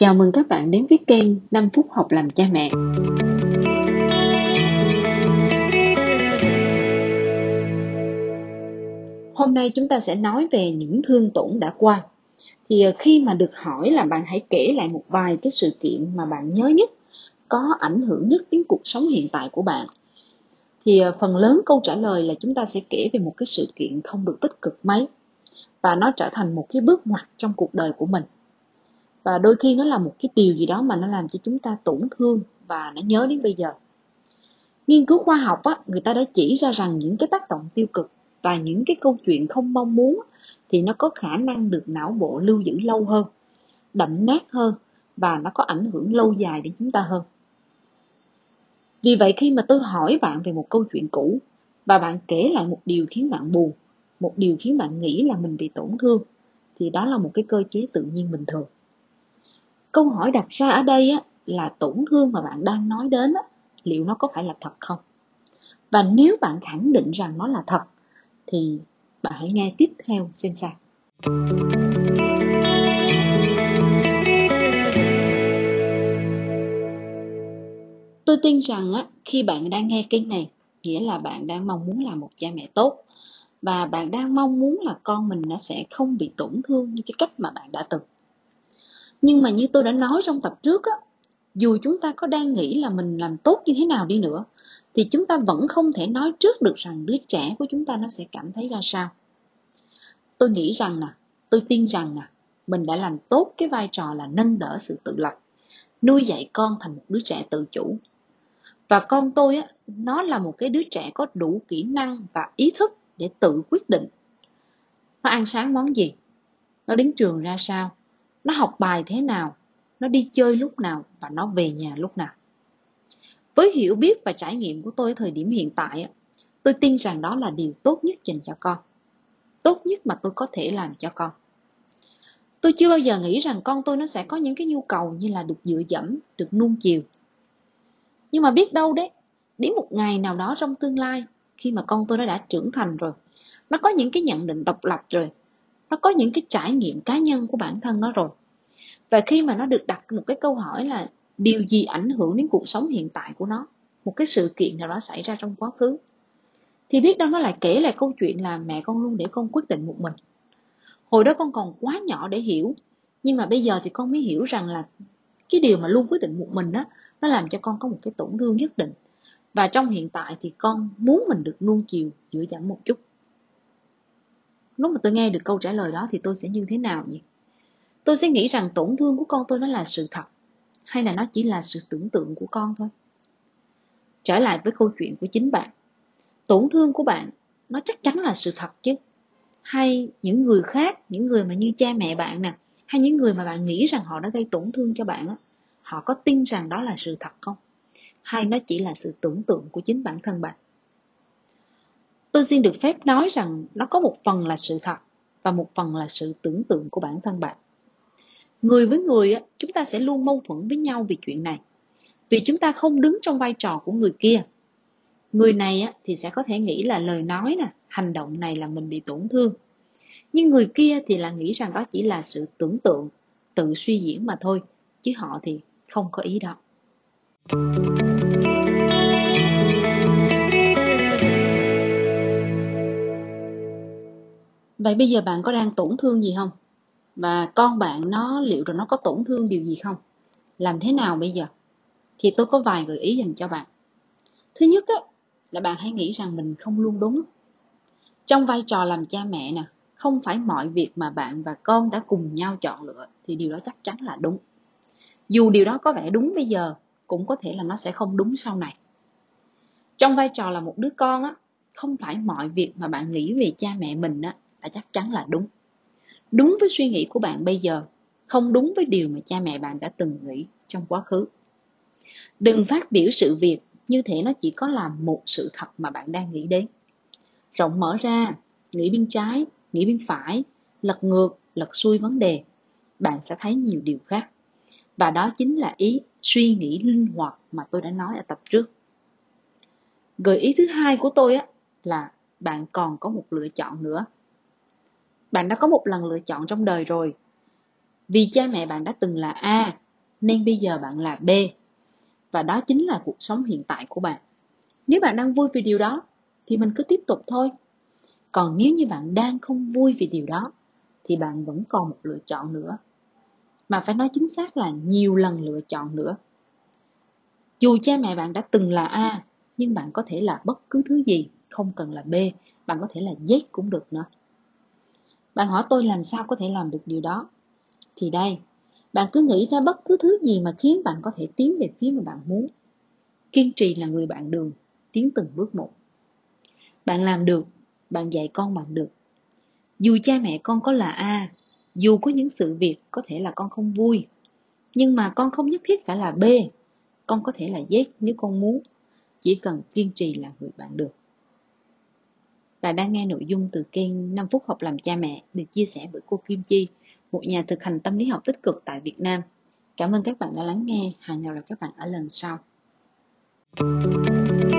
Chào mừng các bạn đến với kênh 5 phút học làm cha mẹ. Hôm nay chúng ta sẽ nói về những thương tổn đã qua. Thì ờ, khi mà được hỏi là bạn hãy kể lại một vài cái sự kiện mà bạn nhớ nhất, có ảnh hưởng nhất đến cuộc sống hiện tại của bạn. Thì ờ, phần lớn câu trả lời là chúng ta sẽ kể về một cái sự kiện không được tích cực mấy và nó trở thành một cái bước ngoặt trong cuộc đời của mình và đôi khi nó là một cái điều gì đó mà nó làm cho chúng ta tổn thương và nó nhớ đến bây giờ. Nghiên cứu khoa học á, người ta đã chỉ ra rằng những cái tác động tiêu cực và những cái câu chuyện không mong muốn thì nó có khả năng được não bộ lưu giữ lâu hơn đậm nát hơn và nó có ảnh hưởng lâu dài đến chúng ta hơn. Vì vậy khi mà tôi hỏi bạn về một câu chuyện cũ và bạn kể lại một điều khiến bạn buồn một điều khiến bạn nghĩ là mình bị tổn thương thì đó là một cái cơ chế tự nhiên bình thường câu hỏi đặt ra ở đây á, là tổn thương mà bạn đang nói đến á, liệu nó có phải là thật không? Và nếu bạn khẳng định rằng nó là thật thì bạn hãy nghe tiếp theo xem sao. Tôi tin rằng á, khi bạn đang nghe kênh này nghĩa là bạn đang mong muốn làm một cha mẹ tốt và bạn đang mong muốn là con mình nó sẽ không bị tổn thương như cái cách mà bạn đã từng nhưng mà như tôi đã nói trong tập trước á, dù chúng ta có đang nghĩ là mình làm tốt như thế nào đi nữa, thì chúng ta vẫn không thể nói trước được rằng đứa trẻ của chúng ta nó sẽ cảm thấy ra sao. Tôi nghĩ rằng nè, tôi tin rằng nè, mình đã làm tốt cái vai trò là nâng đỡ sự tự lập, nuôi dạy con thành một đứa trẻ tự chủ. Và con tôi á, nó là một cái đứa trẻ có đủ kỹ năng và ý thức để tự quyết định. Nó ăn sáng món gì? Nó đến trường ra sao? Nó học bài thế nào? Nó đi chơi lúc nào và nó về nhà lúc nào? Với hiểu biết và trải nghiệm của tôi thời điểm hiện tại tôi tin rằng đó là điều tốt nhất dành cho con. Tốt nhất mà tôi có thể làm cho con. Tôi chưa bao giờ nghĩ rằng con tôi nó sẽ có những cái nhu cầu như là được dựa dẫm, được nuông chiều. Nhưng mà biết đâu đấy, đến một ngày nào đó trong tương lai, khi mà con tôi nó đã trưởng thành rồi, nó có những cái nhận định độc lập rồi nó có những cái trải nghiệm cá nhân của bản thân nó rồi. Và khi mà nó được đặt một cái câu hỏi là điều gì ảnh hưởng đến cuộc sống hiện tại của nó? Một cái sự kiện nào đó xảy ra trong quá khứ? Thì biết đâu nó lại kể lại câu chuyện là mẹ con luôn để con quyết định một mình. Hồi đó con còn quá nhỏ để hiểu, nhưng mà bây giờ thì con mới hiểu rằng là cái điều mà luôn quyết định một mình đó nó làm cho con có một cái tổn thương nhất định. Và trong hiện tại thì con muốn mình được nuông chiều, dựa dẫm một chút lúc mà tôi nghe được câu trả lời đó thì tôi sẽ như thế nào nhỉ? Tôi sẽ nghĩ rằng tổn thương của con tôi nó là sự thật, hay là nó chỉ là sự tưởng tượng của con thôi? Trở lại với câu chuyện của chính bạn, tổn thương của bạn nó chắc chắn là sự thật chứ. Hay những người khác, những người mà như cha mẹ bạn nè, hay những người mà bạn nghĩ rằng họ đã gây tổn thương cho bạn á, họ có tin rằng đó là sự thật không? Hay nó chỉ là sự tưởng tượng của chính bản thân bạn? Tôi xin được phép nói rằng nó có một phần là sự thật và một phần là sự tưởng tượng của bản thân bạn. Người với người chúng ta sẽ luôn mâu thuẫn với nhau vì chuyện này. Vì chúng ta không đứng trong vai trò của người kia. Người này thì sẽ có thể nghĩ là lời nói nè, hành động này là mình bị tổn thương. Nhưng người kia thì là nghĩ rằng đó chỉ là sự tưởng tượng, tự suy diễn mà thôi, chứ họ thì không có ý đó. Vậy bây giờ bạn có đang tổn thương gì không? Và con bạn nó liệu rồi nó có tổn thương điều gì không? Làm thế nào bây giờ? Thì tôi có vài gợi ý dành cho bạn. Thứ nhất á, là bạn hãy nghĩ rằng mình không luôn đúng. Trong vai trò làm cha mẹ nè không phải mọi việc mà bạn và con đã cùng nhau chọn lựa thì điều đó chắc chắn là đúng. Dù điều đó có vẻ đúng bây giờ cũng có thể là nó sẽ không đúng sau này. Trong vai trò là một đứa con á không phải mọi việc mà bạn nghĩ về cha mẹ mình á là chắc chắn là đúng. Đúng với suy nghĩ của bạn bây giờ, không đúng với điều mà cha mẹ bạn đã từng nghĩ trong quá khứ. Đừng phát biểu sự việc như thể nó chỉ có là một sự thật mà bạn đang nghĩ đến. Rộng mở ra, nghĩ bên trái, nghĩ bên phải, lật ngược, lật xuôi vấn đề, bạn sẽ thấy nhiều điều khác. Và đó chính là ý suy nghĩ linh hoạt mà tôi đã nói ở tập trước. Gợi ý thứ hai của tôi á, là bạn còn có một lựa chọn nữa bạn đã có một lần lựa chọn trong đời rồi vì cha mẹ bạn đã từng là a nên bây giờ bạn là B. Và đó chính là cuộc sống hiện tại của bạn. Nếu bạn đang vui vì điều đó, thì mình cứ tiếp tục thôi. Còn nếu như bạn đang không vui vì điều đó, thì bạn vẫn còn một lựa chọn nữa. Mà phải nói chính xác là nhiều lần lựa chọn nữa. Dù cha mẹ bạn đã từng là A, nhưng bạn có thể là bất cứ thứ gì, không cần là B, bạn có thể là Z cũng được nữa. Bạn hỏi tôi làm sao có thể làm được điều đó? Thì đây, bạn cứ nghĩ ra bất cứ thứ gì mà khiến bạn có thể tiến về phía mà bạn muốn. Kiên trì là người bạn đường, tiến từng bước một. Bạn làm được, bạn dạy con bạn được. Dù cha mẹ con có là A, dù có những sự việc có thể là con không vui, nhưng mà con không nhất thiết phải là B. Con có thể là Z nếu con muốn, chỉ cần kiên trì là người bạn được. Bạn đang nghe nội dung từ kênh 5 phút học làm cha mẹ được chia sẻ bởi cô Kim Chi, một nhà thực hành tâm lý học tích cực tại Việt Nam. Cảm ơn các bạn đã lắng nghe. Hẹn gặp lại các bạn ở lần sau. thank you